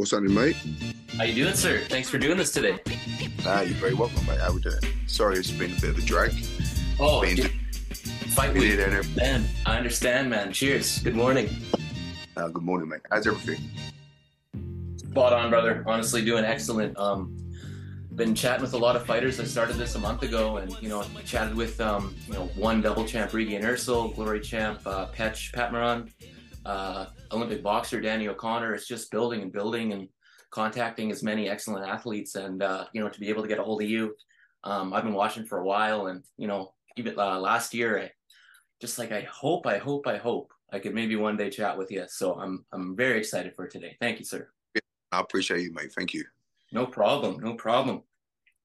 What's happening, mate? How you doing, sir? Thanks for doing this today. Ah, you're very welcome, mate. How we doing? Sorry, it's been a bit of a drag. Oh, Been- fight We week. Man, I understand, man. Cheers. Good morning. Uh, good morning, mate. How's everything? Spot on, brother. Honestly, doing excellent. Um, been chatting with a lot of fighters. I started this a month ago, and you know, I chatted with um, you know, one double champ Regan Ursel, glory champ uh, Petch Patmaran, uh, Olympic boxer Danny O'Connor. It's just building and building and contacting as many excellent athletes, and uh, you know, to be able to get a hold of you. Um, I've been watching for a while, and you know, even uh, last year, I just like I hope, I hope, I hope I could maybe one day chat with you. So I'm I'm very excited for today. Thank you, sir. I appreciate you, mate. Thank you. No problem. No problem.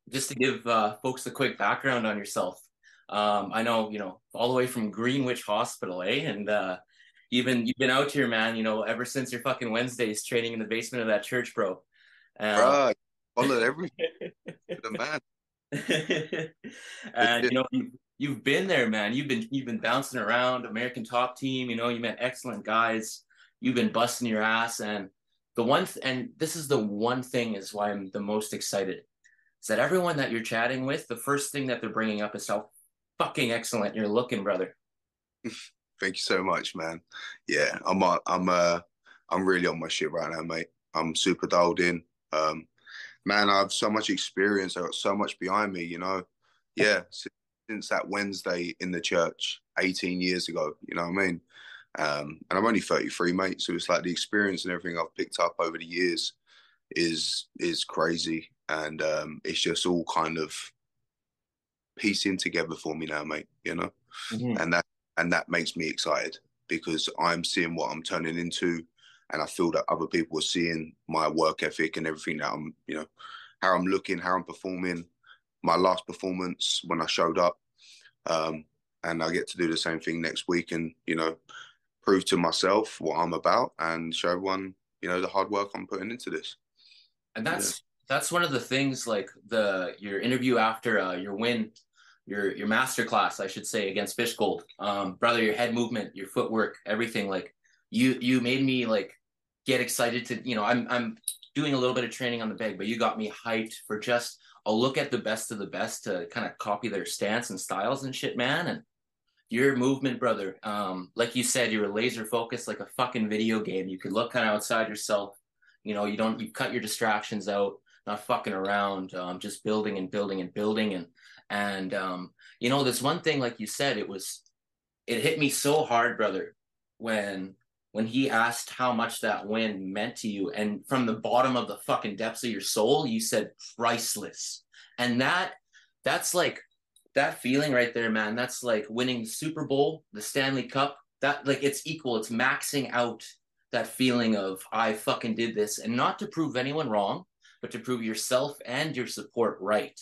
Just to give uh, folks a quick background on yourself. Um, I know, you know, all the way from Greenwich Hospital, eh? And uh, you've been you've been out here, man. You know, ever since your fucking Wednesdays training in the basement of that church, bro. Um, Bruh, followed everything. the man. and you know, you, you've been there, man. You've been you've been bouncing around American Top Team. You know, you met excellent guys. You've been busting your ass, and the one th- and this is the one thing is why I'm the most excited is that everyone that you're chatting with, the first thing that they're bringing up is how fucking excellent you're looking, brother. Thank you so much, man. Yeah, I'm I'm uh I'm really on my shit right now, mate. I'm super dialed in. Um, man, I have so much experience. I got so much behind me, you know. Yeah, since, since that Wednesday in the church 18 years ago, you know what I mean. Um, and I'm only 33, mate. So it's like the experience and everything I've picked up over the years is is crazy, and um, it's just all kind of piecing together for me now, mate. You know and that and that makes me excited because I'm seeing what I'm turning into, and I feel that other people are seeing my work ethic and everything that I'm, you know, how I'm looking, how I'm performing. My last performance when I showed up, um, and I get to do the same thing next week, and you know, prove to myself what I'm about and show everyone, you know, the hard work I'm putting into this. and that's that's one of the things like the your interview after uh, your win your your master class i should say against fishgold um brother your head movement your footwork everything like you you made me like get excited to you know i'm i'm doing a little bit of training on the bag but you got me hyped for just a look at the best of the best to kind of copy their stance and styles and shit man and your movement brother. Um like you said you were laser focused like a fucking video game. You could look kind of outside yourself you know you don't you cut your distractions out not fucking around um just building and building and building and and um you know this one thing like you said it was it hit me so hard brother when when he asked how much that win meant to you. And from the bottom of the fucking depths of your soul you said priceless. And that that's like that feeling right there man that's like winning the super bowl the stanley cup that like it's equal. It's maxing out that feeling of i fucking did this. And not to prove anyone wrong but to prove yourself and your support right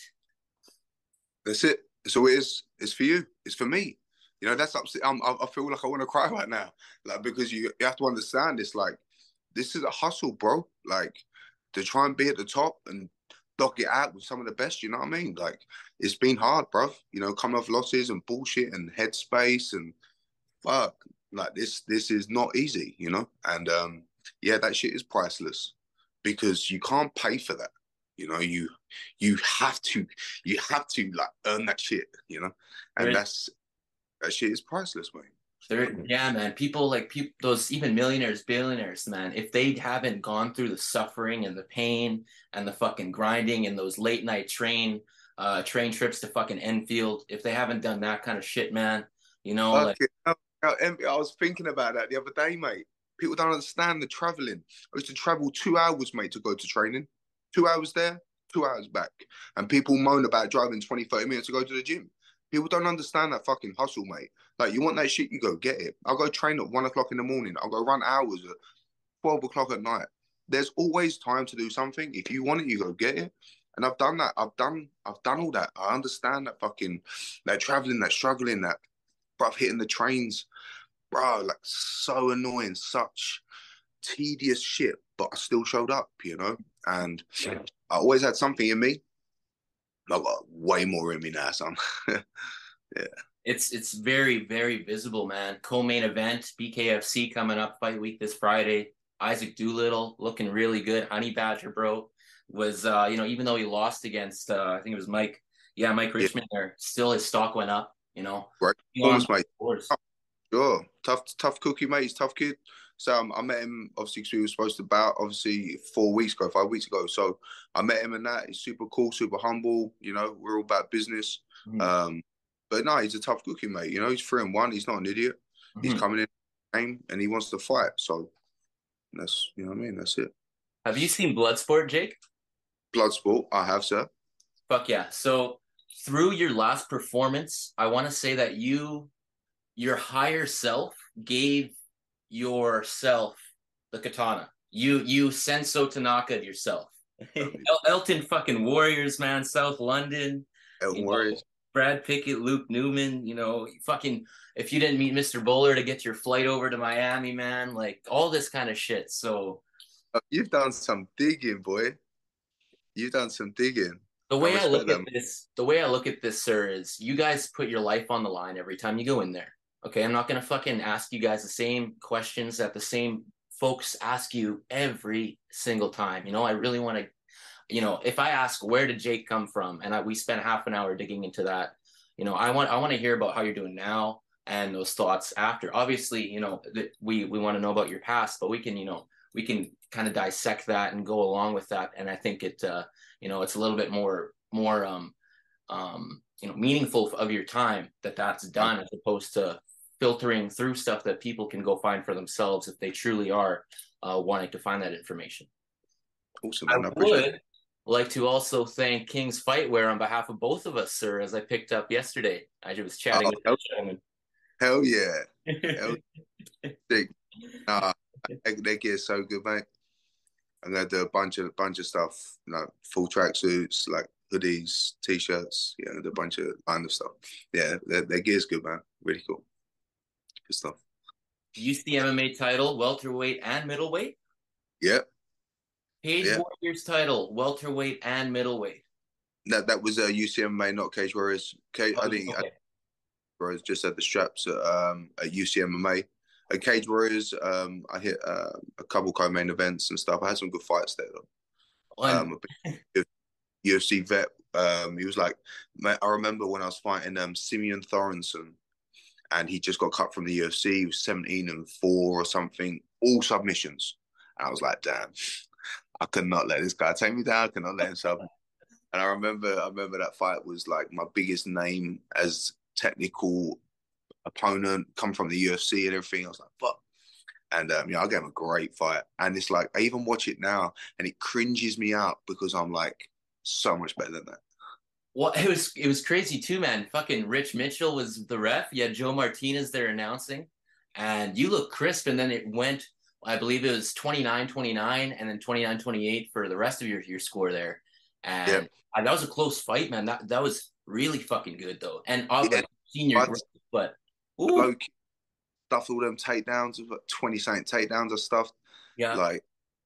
That's it. So it is. It's for you. It's for me. You know, that's upset. I'm, I feel like I want to cry right now, like because you you have to understand this. Like, this is a hustle, bro. Like, to try and be at the top and dog it out with some of the best. You know what I mean? Like, it's been hard, bro. You know, coming off losses and bullshit and headspace and fuck. Like this, this is not easy. You know, and um, yeah, that shit is priceless because you can't pay for that. You know, you you have to you have to like earn that shit, you know, and Right. that's that shit is priceless, man. There, yeah, man. People like people, those even millionaires, billionaires, man. If they haven't gone through the suffering and the pain and the fucking grinding and those late night train, uh, train trips to fucking Enfield, if they haven't done that kind of shit, man, you know, like. Now, Envy, I was thinking about that the other day, mate. People don't understand the traveling. I used to travel two hours, mate, to go to training. Two hours there, two hours back. And people moan about driving 20, 30 minutes to go to the gym. People don't understand that fucking hustle, mate. Like, you want that shit, you go get it. I'll go train at one o'clock in the morning. I'll go run hours at 12 o'clock at night. There's always time to do something. If you want it, you go get it. And I've done that. I've done I've done all that. I understand that fucking that traveling, that struggling, that bruv hitting the trains, bro, like so annoying, such tedious shit. But I still showed up, you know. And I always had something in me. I got way more in me now, son. Yeah. It's it's very very visible, man. Co-main event, BKFC coming up fight week this Friday. Isaac Doolittle looking really good. Honey Badger, bro, was uh, you know even though he lost against uh, I think it was Mike, yeah, Mike Richmond. Yeah. There, still his stock went up. You know, right? Course, mate. Sure, tough, tough cookie, mate. He's tough kid. So um, I met him obviously because we were supposed to bout obviously four weeks ago, five weeks ago. So I met him and that. He's super cool, super humble. You know, we're all about business. Mm-hmm. Um, but no, he's a tough cookie, mate. You know, he's three and one. He's not an idiot. Mm-hmm. He's coming in game and he wants to fight. So that's you know what I mean. That's it. Have you seen Bloodsport, Jake? Bloodsport, I have, sir. Fuck yeah! So through your last performance, I want to say that you, your higher self, gave yourself the katana. You you Senzo Tanaka yourself. El- Elton fucking Warriors, man, South London. Warriors. Know, Brad Pickett, Luke Newman, you know, fucking if you didn't meet Mr. Bola to get your flight over to Miami, man, like all this kind of shit. So uh, you've done some digging, boy. You've done some digging. The way I, I look them. at this, the way I look at this, sir, is you guys put your life on the line every time you go in there. Okay, I'm not gonna fucking ask you guys the same questions that the same folks ask you every single time. You know, I really want to, you know, if I ask where did Jake come from, and I, we spent half an hour digging into that, you know, I want I want to hear about how you're doing now and those thoughts after. Obviously, you know, th- we we want to know about your past, but we can, you know, we can kind of dissect that and go along with that. And I think it, uh, you know, it's a little bit more more um um you know meaningful of your time that that's done as opposed to filtering through stuff that people can go find for themselves if they truly are uh, wanting to find that information. Awesome. I, I would like to also thank King's Fightwear on behalf of both of us, sir, as I picked up yesterday. I was chatting oh, with hell, gentleman. Hell yeah. hell, they, uh, they, they get so good, mate. I'm gonna do a bunch of bunch of stuff, like full track suits, like hoodies, t-shirts, yeah, a bunch of kind of stuff. Yeah, their, their gear's good, man. Really cool. Good stuff. UC MMA title, welterweight and middleweight. Yep. Cage yep. Warriors title, welterweight and middleweight. That that was a uh, UCMMA, not Cage Warriors. Cage, oh, I think okay. Warriors just had the straps at, um, at UCMMA. At Cage Warriors, um, I hit uh, a couple co-main events and stuff. I had some good fights there though. Um, UFC vet. Um, he was like, I remember when I was fighting um, Simeon Thoresen and he just got cut from the UFC. He was 17 and four or something, all submissions. And I was like, damn, I could not let this guy take me down. I could not let him sub. And I remember, I remember that fight was like my biggest name as technical opponent, come from the UFC and everything. I was like, fuck. And um, yeah, I gave him a great fight. And it's like I even watch it now, and it cringes me out because I'm like so much better than that. Well, it was it was crazy too, man. Fucking Rich Mitchell was the ref. You had Joe Martinez there announcing, and you look crisp. And then it went, I believe it was 29 29 and then 29 28 for the rest of your, your score there. And yeah. that was a close fight, man. That that was really fucking good though. And obviously yeah. senior, but, ooh. stuffed all them takedowns of 20 cent takedowns of stuff. Yeah. Like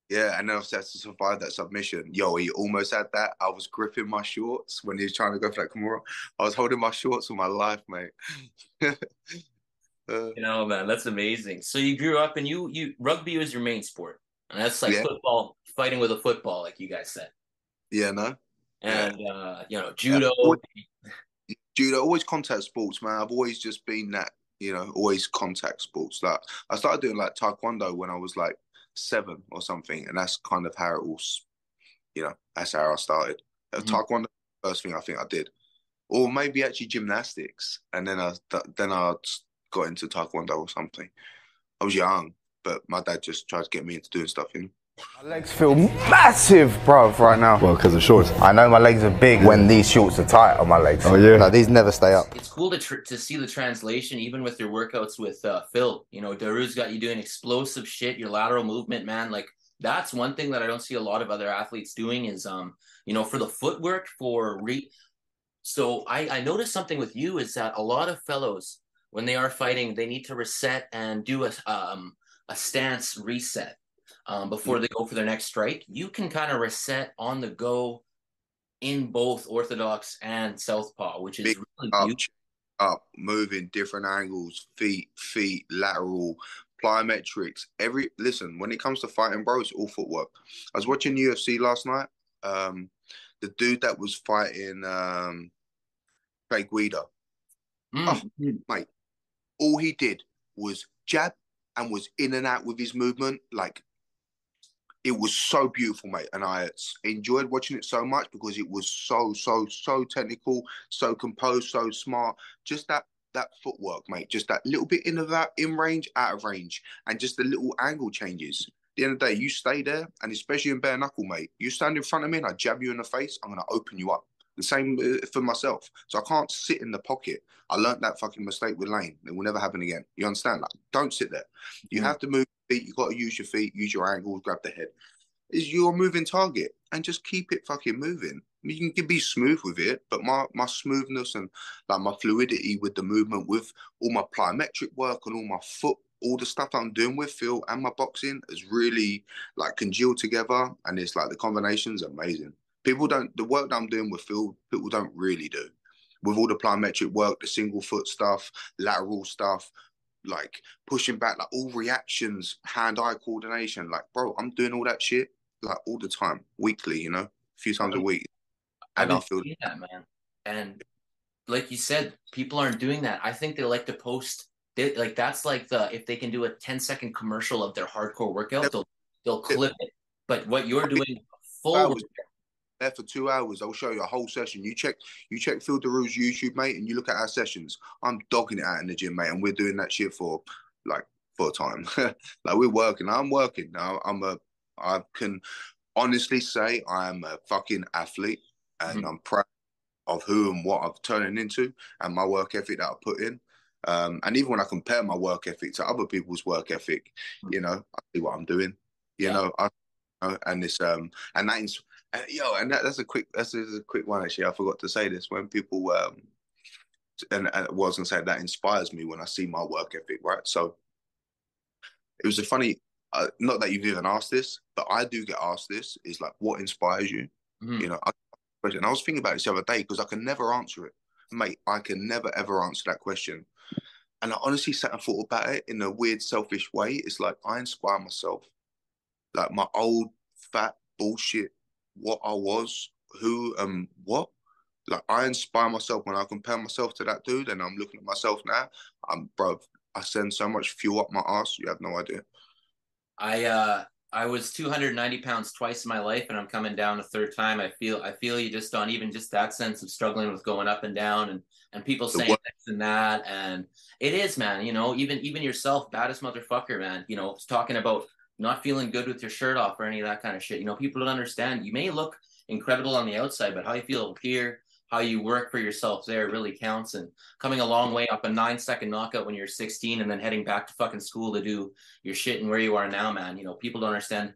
yeah, and then obviously to survive that submission. Yo, he almost had that. I was gripping my shorts when he was trying to go for that Kimura. I was holding my shorts for my life, mate. uh, you know, man, that's amazing. So you grew up and you you rugby was your main sport, and that's like yeah. football, fighting with a football, like you guys said. Yeah, no. And yeah. uh, you know, judo. Always, judo, always contact sports, man. I've always just been that, you know, always contact sports. Like I started doing like taekwondo when I was like seven or something, and that's kind of how it all, You know, that's how I started. Uh, mm-hmm. Taekwondo, first thing I think I did, or maybe actually gymnastics, and then I then I got into Taekwondo or something. I was young, but my dad just tried to get me into doing stuff. You know. My legs feel massive, bruv, right now. Well, because of shorts. I know my legs are big when these shorts are tight on my legs. Oh yeah. No, these never stay up. It's cool to tr- to see the translation, even with your workouts with uh, Phil. You know, Daru's got you doing explosive shit. Your lateral movement, man. Like that's one thing that I don't see a lot of other athletes doing. Is um, you know, for the footwork for re. So I I noticed something with you is that a lot of fellows when they are fighting, they need to reset and do a um a stance reset um, before they go for their next strike, you can kind of reset on the go in both orthodox and southpaw, which is Big really up, up, moving different angles, feet, feet, lateral, plyometrics, every listen, when it comes to fighting, bro, it's all footwork. I was watching UFC last night. Um, the dude that was fighting um Clay Guida, Mm. Oh. mate, all he did was jab and was in and out with his movement. Like it was so beautiful, mate. And I enjoyed watching it so much because it was so, so, so technical, so composed, so smart. Just that that footwork, mate. Just that little bit in of that in range, out of range, and just the little angle changes. At the end of the day, you stay there, and especially in bare knuckle, mate. You stand in front of me and I jab you in the face, I'm gonna open you up. The same uh, for myself. So I can't sit in the pocket. I learned that fucking mistake with Lane. It will never happen again. You understand? Like, don't sit there. You Mhm. have to move feet. You got to use your feet, use your angles, grab the head. Is your moving target, and just keep it fucking moving. You can be smooth with it, but my my smoothness and like my fluidity with the movement, with all my plyometric work and all my foot, all the stuff I'm doing with Phil and my boxing is really like congealed together, and it's like the combination's amazing. People don't the work that I'm doing with Phil, people don't really do. With all the plyometric work, the single foot stuff, lateral stuff, like pushing back, like all reactions, hand-eye coordination. Like, bro, I'm doing all that shit like all the time, weekly, you know, a few times a week. I I've don't feel that, man. And like you said, people aren't doing that. I think they like to post. They, like that's like the if they can do a 10 second commercial of their hardcore workout, they'll they'll clip it. But what you're doing, full there for two hours. I'll show you a whole session. You check, you check Phil Daru's YouTube, mate, and you look at our sessions. I'm dogging it out in the gym, mate, and we're doing that shit for like full time. like we're working. I'm working now. I'm a. I can honestly say I am a fucking athlete, and Mhm. I'm proud of who and what I've turned into, and my work ethic that I put in. Um, and even when I compare my work ethic to other people's work ethic, you know, I see what I'm doing. You Yeah. know, I and this um, and that uh, yo, and that, that's a quick that's a, a quick one actually. I forgot to say this when people um, and, and I was gonna say that inspires me when I see my work ethic, right? So it was a funny, uh, not that you've even asked this, but I do get asked this. Is like, what inspires you? Mhm. You know, I, and I was thinking about this the other day because I can never answer it, mate. I can never ever answer that question. And I honestly sat and thought about it in a weird, selfish way. It's like I inspire myself, like my old fat bullshit, what I was, who and what. Like I inspire myself when I compare myself to that dude, and I'm looking at myself now. I'm, bro. I send so much fuel up my ass. You have no idea. I uh I was 290 pounds twice in my life, and I'm coming down a third time. I feel I feel you just on even just that sense of struggling with going up and down, and and people saying this and that, and it is, man. You know, even even yourself, baddest motherfucker, man. You know, talking about not feeling good with your shirt off or any of that kind of shit. You know, people don't understand. You may look incredible on the outside, but how you feel here, how you work for yourself there really counts. And coming a long way up a nine second knockout when you're 16 and then heading back to fucking school to do your shit and where you are now, man. You know, people don't understand.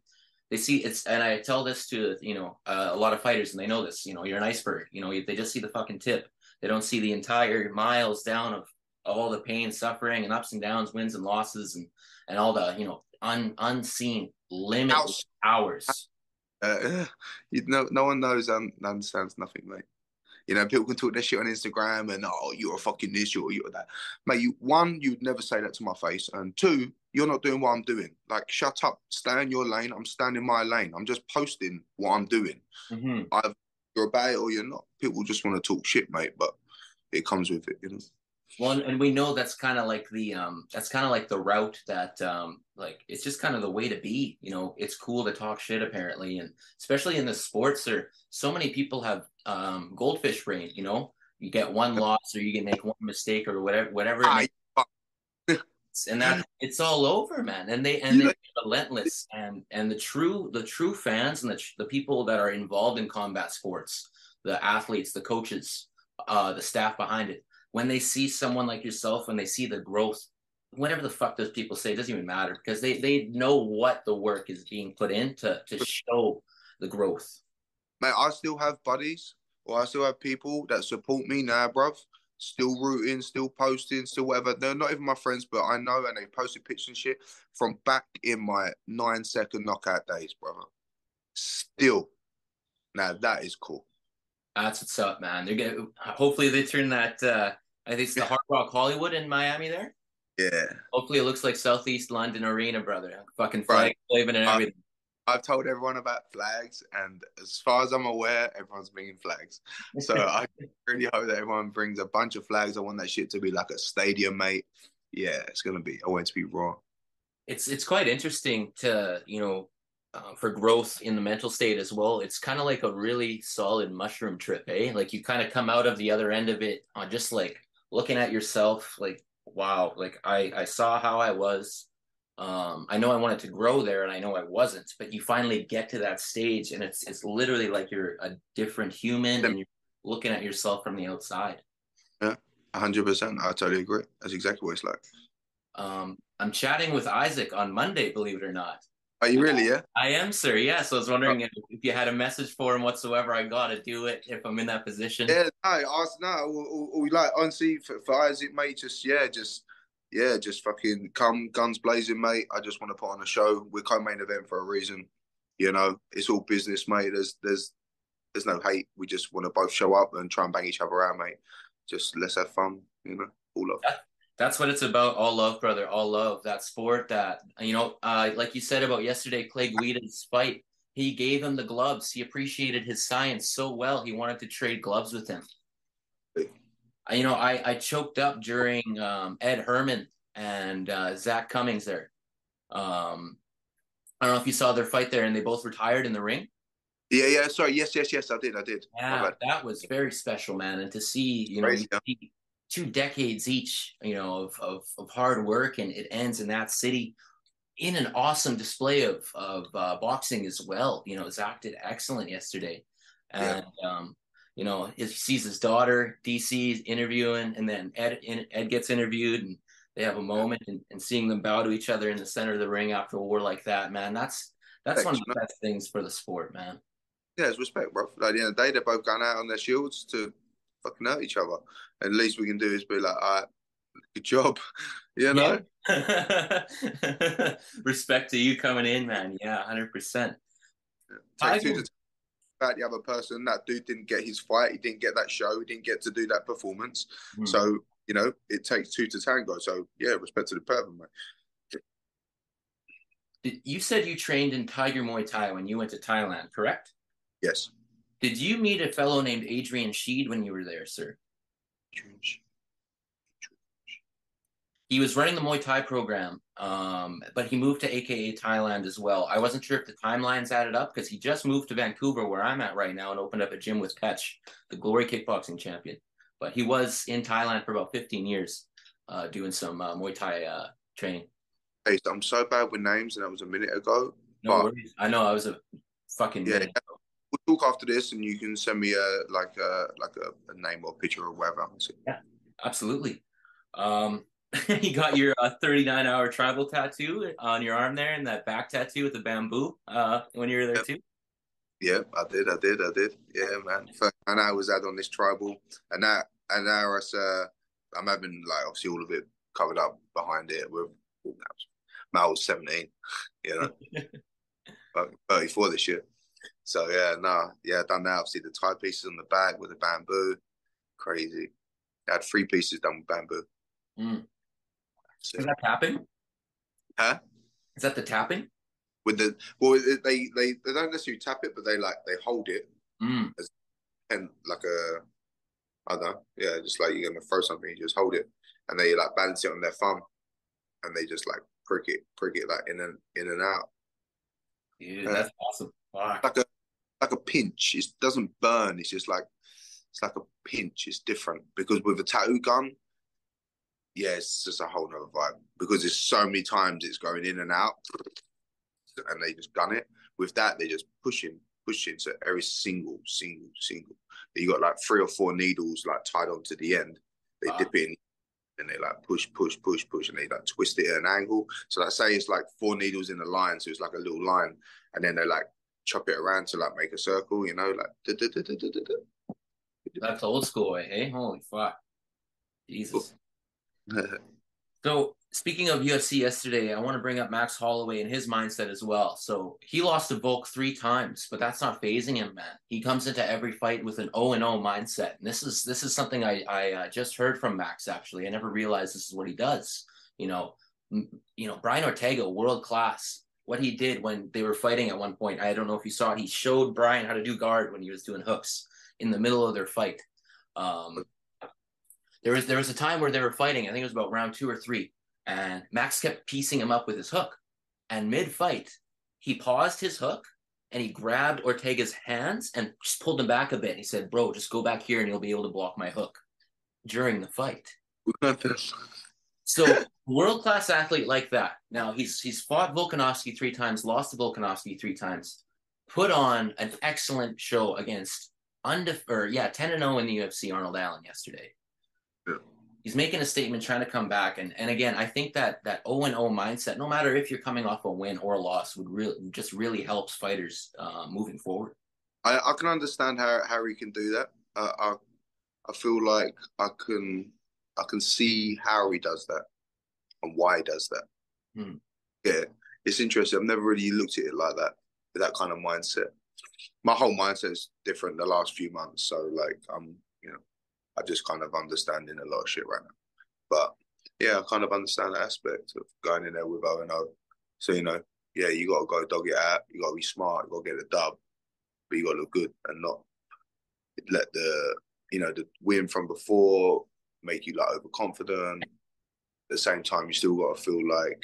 They see it's, and I tell this to, you know, uh, a lot of fighters and they know this, you know, you're an iceberg, you know, they just see the fucking tip. They don't see the entire miles down of, of all the pain, suffering and ups and downs, wins and losses and, and all the, you know, un, unseen limitless hours. Uh, you know, no one knows and understands nothing, mate. You know, people can talk their shit on Instagram and oh, you're a fucking this, you're you're that. Mate, you one, you'd never say that to my face, and two, you're not doing what I'm doing. Like, shut up, stay in your lane. I'm staying in my lane. I'm just posting what I'm doing. Mhm. Either you're about it or you're not. People just want to talk shit, mate, but it comes with it, you know. Well, and- we know that's kind of like the um that's kind of like the route that um like it's just kind of the way to be. You know, it's cool to talk shit apparently, and especially in the sports, there so many people have um goldfish brain. You know, you get one loss or you can make one mistake or whatever, whatever. It be, and that it's all over, man. And they and they're relentless. And and the true the true fans and the the people that are involved in combat sports, the athletes, the coaches, uh, the staff behind it when they see someone like yourself, when they see the growth, whatever the fuck those people say, it doesn't even matter because they they know what the work is being put in to to show the growth. Mate, I still have buddies or I still have people that support me now, bruv. Still rooting, still posting, still whatever. They're not even my friends, but I know and they posted pictures and shit from back in my nine second knockout days, brother. Still. Now that is cool. That's what's up, man. They're gonna hopefully they turn that. uh I think it's the Hard Rock Hollywood in Miami there. Yeah. Hopefully, it looks like Southeast London Arena, brother. Fucking Right. flag waving and everything. I've told everyone about flags, and as far as I'm aware, everyone's bringing flags. So I really hope that everyone brings a bunch of flags. I want that shit to be like a stadium, mate. Yeah, it's gonna be. I want it to be raw. it's it's quite interesting to you know uh, for growth in the mental state as well it's kind of like a really solid mushroom trip eh like you kind of come out of the other end of it on just like looking at yourself like wow like i i saw how i was um i know i wanted to grow there and i know i wasn't but you finally get to that stage and it's it's literally like you're a different human and you're looking at yourself from the outside yeah hundred percent. I totally agree. That's exactly what it's like. um i'm chatting with isaac on monday believe it or not Are you really? Yeah. I am, sir. Yes, I was wondering oh. if, if you had a message for him whatsoever. I gotta do it if I'm in that position. Yeah. No. Ask no. Or like honestly, for, for Isaac, mate, just yeah, just yeah, just fucking come guns blazing, mate. I just want to put on a show. We're co-main event for a reason. You know, it's all business, mate. There's there's there's no hate. We just want to both show up and try and bang each other out, mate. Just let's have fun. You know, all love. That's what it's about. All love, brother. All love. That sport. That you know, uh, like you said about yesterday, Clay Guida's fight. He gave him the gloves. He appreciated his science so well. He wanted to trade gloves with him. You know, I I choked up during um, Ed Herman and uh, Zak Cummings there. Um, I don't know if you saw their fight there, and they both retired in the ring. Yeah, yeah. Sorry. Yes, yes, yes. I did. I did. Yeah, that was very special, man. And to see, you know, you see two decades each, you know, of, of of hard work, and it ends in that city in an awesome display of of uh, boxing as well. You know, Zak did excellent yesterday, and um, you know, he sees his daughter DC interviewing, and then Ed Ed gets interviewed, and they have a moment, and, and seeing them bow to each other in the center of the ring after a war like that, man, that's that's one of the best things for the sport, man. Yeah, it's respect, bro. Like, at the end of the day, they're both going out on their shields to fucking hurt each other. And the least we can do is be like, all right, good job. You know? Yeah. Respect to you coming in, man. Yeah, hundred percent. I Take two to about the other person. That dude didn't get his fight. He didn't get that show. He didn't get to do that performance. Hmm. So, you know, it takes two to tango. So, yeah, respect to the person, mate. You said you trained in Tiger Muay Thai when you went to Thailand, correct? Yes. Did you meet a fellow named Adrian Sheed when you were there, sir? He was running the Muay Thai program, um, but he moved to AKA Thailand as well. I wasn't sure if the timelines added up because he just moved to Vancouver, where I'm at right now, and opened up a gym with Petch, the Glory Kickboxing champion. But he was in Thailand for about 15 years, uh, doing some uh, Muay Thai uh, training. Hey, I'm so bad with names, and that was a minute ago. No But- worries. I know I was a fucking Yeah, minute. We'll talk after this, and you can send me a like a like a, a name or picture or whatever. So, Absolutely. Um, you got your uh, 39 hour tribal tattoo on your arm there and that back tattoo with the bamboo uh, when you were there too. Yeah, I did, I did, I did. Yeah, man. And I was out on this tribal, and now, and now it's, uh, I'm having like obviously all of it covered up behind it with. I was 17, you know, Fucking 34 this year. So yeah, no, yeah, done that. Obviously, the tie pieces on the back with the bamboo, crazy. I had three pieces done with bamboo. Mm. So, Is that tapping? huh? Is that the tapping? With the well, they they they don't necessarily tap it, but they like they hold it Mm. and like a I don't know, yeah, just like you're gonna throw something, you just hold it, and they like balance it on their thumb, and they just like prick it, prick it like in and in and out, Uh, that's awesome. Fuck. like a like a pinch. It doesn't burn. It's just like it's like a pinch. It's different because with a tattoo gun, yeah, it's just a whole nother vibe because it's so many times it's going in and out, and they just gun it. With that, they just pushing, pushing. So every single, single, single. You got like three or four needles like tied onto the end. They Wow. dip in and they like push, push, push, push, and they like twist it at an angle. So like say it's like four needles in a line, so it's like a little line, and then they like chop it around to like make a circle. You know, like da, da, da, That's old school way, hey? Holy fuck. Jesus. So speaking of UFC yesterday, I want to bring up Max Holloway and his mindset as well. So he lost to Volk three times, but that's not phasing him, man. He comes into every fight with an O and O mindset. And this is this is something I I uh, just heard from Max actually. I never realized this is what he does. You know, you know Brian Ortega, world class. What he did when they were fighting at one point, I don't know if you saw it. He showed Brian how to do guard when he was doing hooks in the middle of their fight. Um, there was there was a time where they were fighting. I think it was about round two or three, and Max kept piecing him up with his hook. And mid fight, he paused his hook and he grabbed Ortega's hands and just pulled him back a bit. He said, "Bro, just go back here and you'll be able to block my hook." During the fight. So world class athlete like that. Now he's he's fought Volkanovski three times, lost to Volkanovski three times, put on an excellent show against undef or yeah, 10 and 0 in the UFC Arnold Allen yesterday. Yeah. He's making a statement trying to come back and and again, I think that that 0 and 0 mindset, no matter if you're coming off a win or a loss, would really just really helps fighters uh, moving forward. I, I can understand how how he can do that. Uh, I I feel like I can I can see how he does that and why he does that. Hmm. Yeah, it's interesting. I've never really looked at it like that, that kind of mindset my whole mindset is different the last few months. So like I'm, you know, I just kind of understanding a lot of shit right now. But yeah, I kind of understand the aspect of going in there with O and O. So you know, yeah, you got to go dog it out. You got to be smart. You got to get the dub, but you got to look good and not let the you know the win from before make you like overconfident. At the same time, you still got to feel like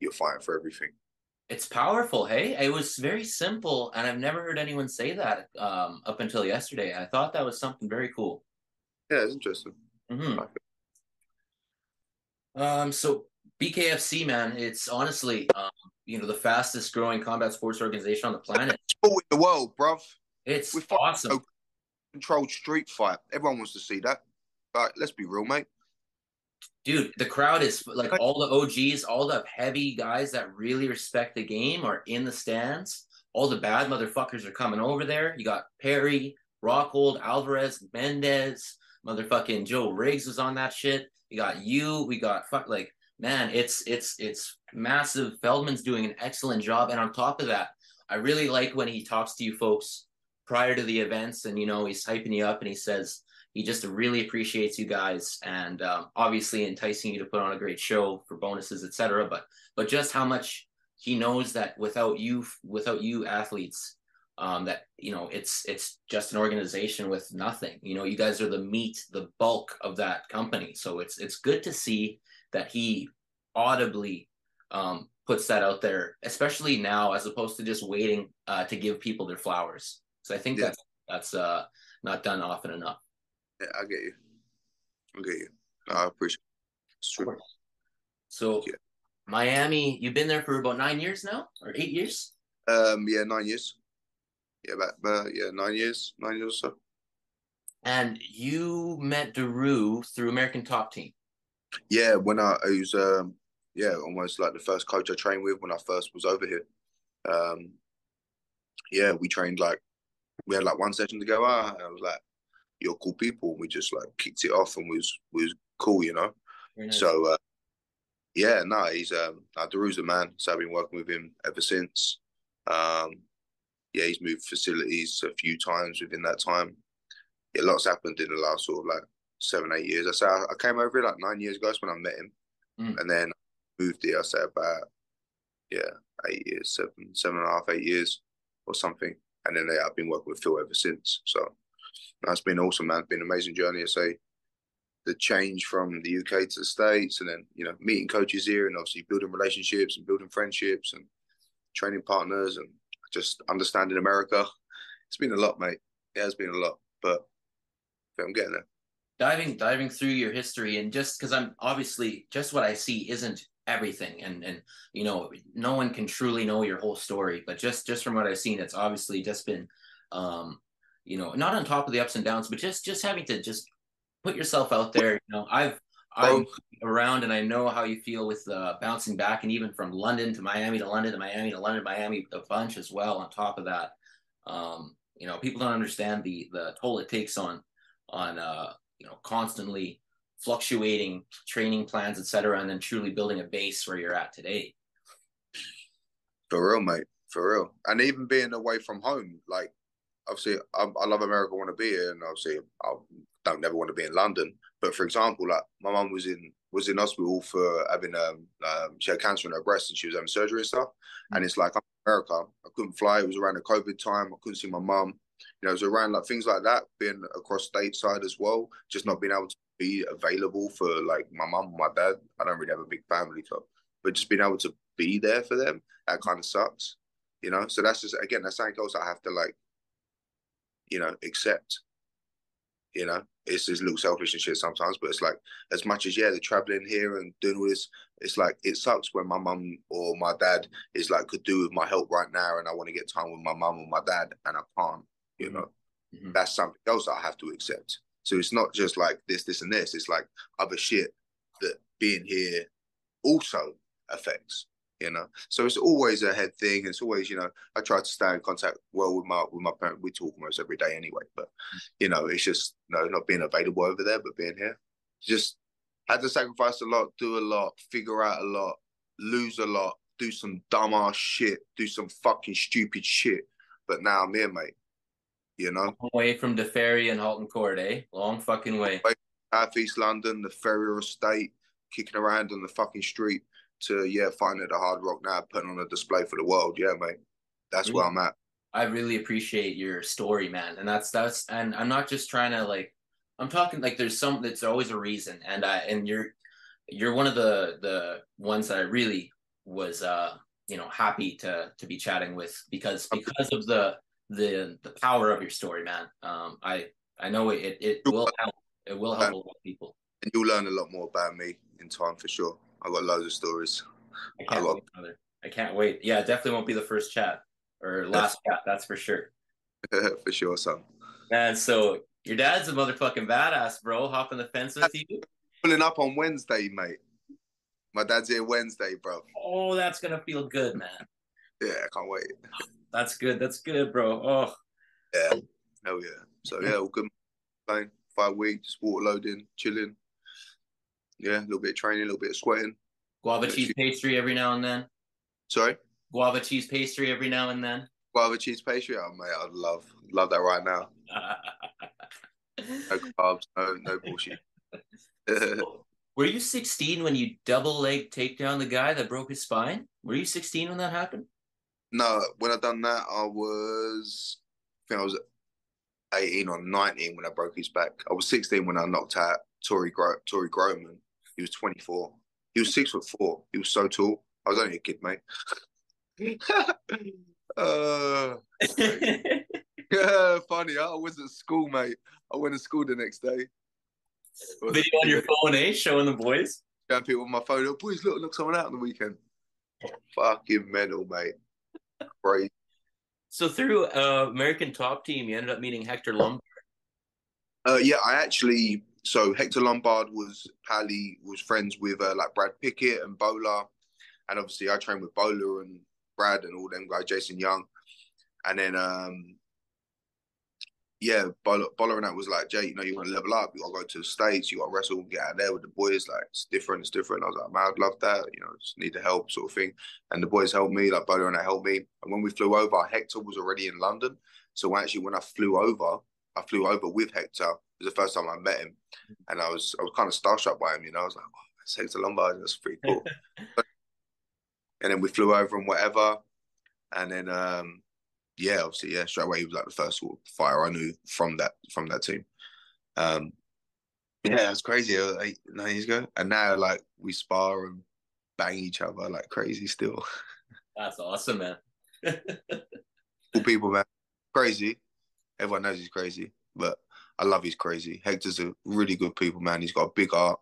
you're fighting for everything. It's powerful, hey? It was very simple, and I've never heard anyone say that um, up until yesterday. I thought that was something very cool. Yeah, it's interesting. Mm-hmm. Um, so BKFC, man, it's honestly, um, you know, the fastest growing combat sports organization on the planet. in the world, bruv. It's we awesome. Controlled street fight. Everyone wants to see that. But let's be real, mate dude, the crowd is like all the OGs, all the heavy guys that really respect the game are in the stands. All the bad motherfuckers are coming over there. You got Perry, Rockhold, Alvarez, Mendez, motherfucking Joe Riggs was on that shit. You got you. We got fuck like man. It's it's it's massive. Feldman's doing an excellent job, and on top of that, I really like when he talks to you folks prior to the events, and you know he's hyping you up, and he says he just really appreciates you guys and um, obviously enticing you to put on a great show for bonuses etc but but just how much he knows that without you without you athletes um, that you know it's it's just an organization with nothing. You know you guys are the meat the bulk of that company. So it's it's good to see that he audibly um, puts that out there especially now as opposed to just waiting uh, to give people their flowers. So i think yeah. that's that's uh, not done often enough yeah, I get you. I get you. I appreciate it. It's true. So, yeah. Miami, you've been there for about nine years now, or eight years? Um, yeah, nine years. Yeah, about, about yeah, nine years, nine years or so. And you met Daru through American Top Team. Yeah, when I, I was um, yeah, almost like the first coach I trained with when I first was over here. Um, yeah, we trained like we had like one session to go out. I was like, you're cool people. We just like kicked it off and was was cool, you know. Nice. So uh, yeah, no, he's um Daru's a man. So I've been working with him ever since. Um, yeah, he's moved facilities a few times within that time. Yeah, lots happened in the last sort of like seven, eight years. I say I, I came over here like nine years ago. That's when I met him, mm. and then moved here. I say about yeah, eight years, seven, seven and a half, eight years or something. And then yeah, I've been working with Phil ever since. So that's been awesome, man. It's been an amazing journey. I say the change from the UK to the States and then, you know, meeting coaches here and obviously building relationships and building friendships and training partners and just understanding America. It's been a lot, mate. It has been a lot, but I'm getting there. Diving diving through your history and just because I'm obviously just what I see isn't everything and and you know no one can truly know your whole story but just just from what i've seen it's obviously just been um you know, not on top of the ups and downs, but just just having to just put yourself out there. You know, I've I'm around and I know how you feel with uh, bouncing back, and even from London to Miami to London to Miami to London, Miami a bunch as well. On top of that, um, you know, people don't understand the the toll it takes on on uh, you know constantly fluctuating training plans, etc., and then truly building a base where you're at today. For real, mate. For real, and even being away from home, like obviously I, I love America, want to be here, and obviously I don't never want to be in London. But for example, like my mum was in was in hospital for having um, um she had cancer in her breast and she was having surgery and stuff. Mm-hmm. And it's like I'm in America. I couldn't fly. It was around the COVID time. I couldn't see my mum. You know, it was around like things like that, being across stateside as well, just not being able to be available for like my mum, my dad. I don't really have a big family, so but just being able to be there for them, that kind of sucks. You know, so that's just again that's something else I have to like, you know, accept. You know, it's just a little selfish and shit sometimes, but it's like as much as yeah, they're traveling here and doing all this, it's like it sucks when my mum or my dad is like could do with my help right now, and I want to get time with my mum or my dad, and I can't. You know, mm-hmm. that's something else that I have to accept. So it's not just like this, this, and this. It's like other shit that being here also affects you know. So it's always a head thing. It's always, you know, I try to stay in contact well with my with my parents. We talk almost every day anyway, but you know, it's just you no know, not being available over there, but being here. Just had to sacrifice a lot, do a lot, figure out a lot, lose a lot, do some dumb ass shit, do some fucking stupid shit. But now I'm here, mate. You know, away from the ferry and Halton Court, eh? Long fucking way. South East London, the Ferrier Estate, kicking around on the fucking street to yeah, finding the hard rock now, putting on a display for the world. Yeah, mate. That's where I'm at. I really appreciate your story, man. And that's that's and I'm not just trying to like I'm talking like there's some that's always a reason. And I and you're you're one of the the ones that I really was uh you know happy to to be chatting with because because of the the the power of your story, man. Um I I know it it will help it will help a lot of people. And you'll learn a lot more about me in time for sure. I got loads of stories. I can't I got... wait, brother. I can't wait. Yeah, definitely won't be the first chat or last chat. That's for sure. for sure, son. Man, so your dad's a motherfucking badass, bro. Hopping the fence with you. Pulling up on Wednesday, mate. My dad's here Wednesday, bro. Oh, that's gonna feel good, man. Yeah, I can't wait. That's good. That's good, bro. Oh. Yeah. Hell yeah. So yeah, all good. Playing five weeks, water loading, chilling yeah, a little bit of training, a little bit of sweating. Guava cheese pastry every now and then. Sorry. Guava cheese pastry every now and then. Guava cheese pastry, oh mate, I'd love love that right now. no carbs, no no bullshit. Were you 16 when you double leg take down the guy that broke his spine? Were you 16 when that happened? No, when I done that, I was I think I was 18 or 19 when I broke his back. I was 16 when I knocked out Tory Gro- Tory Groman. He was 24. He was six foot four. He was so tall. I was only a kid, mate. uh, yeah, funny. I was at school, mate. I went to school the next day. Video on your phone, eh? Showing the boys. Yeah, people on my phone. Oh, boys, look, look someone out on the weekend. Fucking mental, mate. Crazy. So through uh, American Top Team, you ended up meeting Hector Lombard. Uh, yeah, I actually so Hector Lombard was Pally was friends with uh, like Brad Pickett and Bola, and obviously I trained with Bola and Brad and all them guys, Jason Young, and then um yeah, Bola, Bola and that was like Jay, you know, you want to level up, you got to go to the states, you got to wrestle get out there with the boys. Like it's different, it's different. I was like, man, I'd love that, you know, just need the help sort of thing. And the boys helped me, like Bola and that helped me. And when we flew over, Hector was already in London, so actually when I flew over, I flew over with Hector it was the first time I met him, and I was I was kind of starstruck by him. You know, I was like, "Wow, that's Hector Lombard. That's pretty cool." and then we flew over and whatever, and then um, yeah, obviously, yeah, straight away he was like the first fighter I knew from that from that team. Um, yeah, it's crazy. Eight nine years ago, and now like we spar and bang each other like crazy still. That's awesome, man. cool people, man. Crazy. Everyone knows he's crazy, but I love he's crazy. Hector's a really good people, man. He's got a big heart.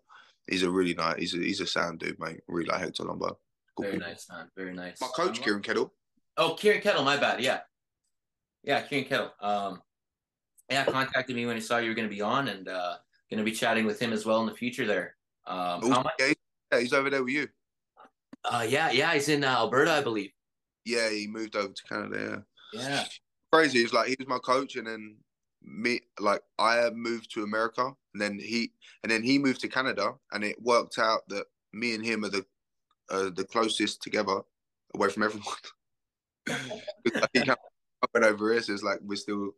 He's a really nice. He's a he's a sound dude, mate. Really like Hector Lombard. Good Very people. nice, man. Very nice. My coach, Kieran Kettle. Oh, Kieran Kettle. My bad. Yeah, yeah, Kieran Kettle. Um, yeah, contacted me when he saw you were going to be on, and uh, going to be chatting with him as well in the future. There. Um, much? Yeah, he's over there with you. Uh, yeah, yeah, he's in uh, Alberta, I believe. Yeah, he moved over to Canada. Yeah. Yeah. Crazy. It's like he was my coach, and then me like I moved to America and then he and then he moved to Canada and it worked out that me and him are the uh, the closest together away from everyone. he went over here, so it's like we're still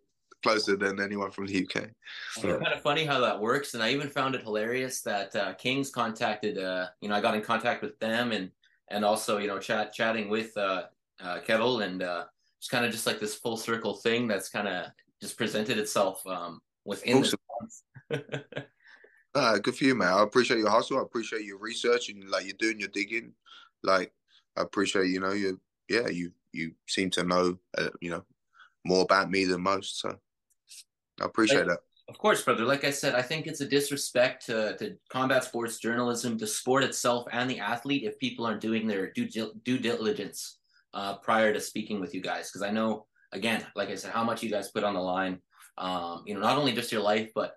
closer than anyone from the UK. It's kind of funny how that works, and I even found it hilarious that uh, Kings contacted. Uh, you know, I got in contact with them, and and also you know chat chatting with uh, uh, Kettle, and uh, it's kind of just like this full circle thing that's kind of just presented itself um, within. Awesome. Uh, good for you, man. I appreciate your hustle. I appreciate your research and like you're doing your digging. Like I appreciate, you know, you yeah, you you seem to know, uh, you know, more about me than most. So I appreciate like, that. Of course, brother. Like I said, I think it's a disrespect to, to combat sports journalism, to sport itself, and the athlete if people aren't doing their due due diligence uh, prior to speaking with you guys. Because I know, again, like I said, how much you guys put on the line. Um, you know, not only just your life, but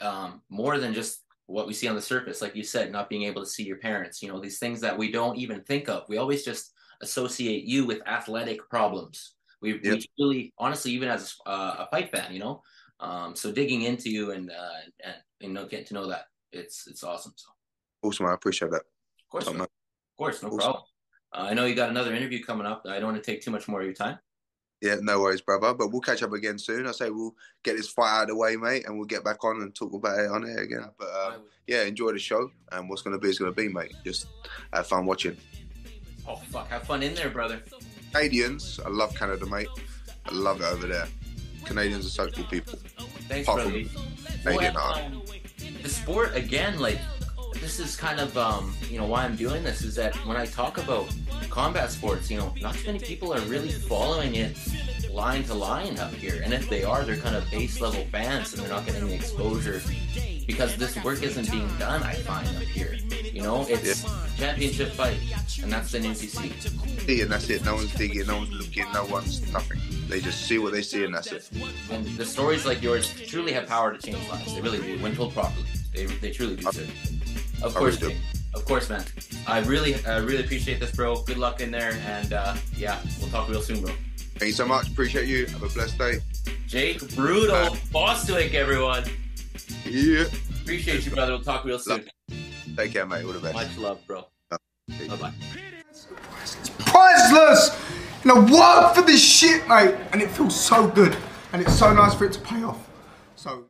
um, more than just what we see on the surface. Like you said, not being able to see your parents. You know, these things that we don't even think of. We always just associate you with athletic problems. We, yep. we really, honestly, even as a, uh, a fight fan, you know. Um, so digging into you and uh, and you know getting to know that it's it's awesome. So awesome, I appreciate that. Of course, of course, no awesome. problem. Uh, I know you got another interview coming up. I don't want to take too much more of your time. Yeah, no worries, brother. But we'll catch up again soon. I say we'll get this fight out of the way, mate, and we'll get back on and talk about it on air again. But um, yeah, enjoy the show, and what's going to be is going to be, mate. Just have fun watching. Oh fuck, have fun in there, brother. Canadians, I love Canada, mate. I love it over there. Canadians are such cool people. Thanks, Apart brother. Canadian well, um, the sport again, like this is kind of um, you know why I'm doing this is that when I talk about combat sports, you know, not too many people are really following it line to line up here, and if they are, they're kind of base level fans and they're not getting the exposure because this work isn't being done. I find up here, you know, it's yeah. championship fight, and that's the NCC. See, and that's it. No one's digging, no one's looking, no one's nothing. They just see what they see, and that's it. And the stories like yours truly have power to change lives. They really do, when told properly. They, they truly do. Of course, of course, man. I really, I really appreciate this, bro. Good luck in there, and uh, yeah, we'll talk real soon, bro. Thank you so much. Appreciate you. Have a blessed day. Jake Brutal, Bostwick, everyone. Yeah. Appreciate you, brother. We'll talk real soon. Take care, mate. All the best. Much love, bro. bye bye. It's priceless. You know, work for this shit, mate, and it feels so good, and it's so nice for it to pay off. So.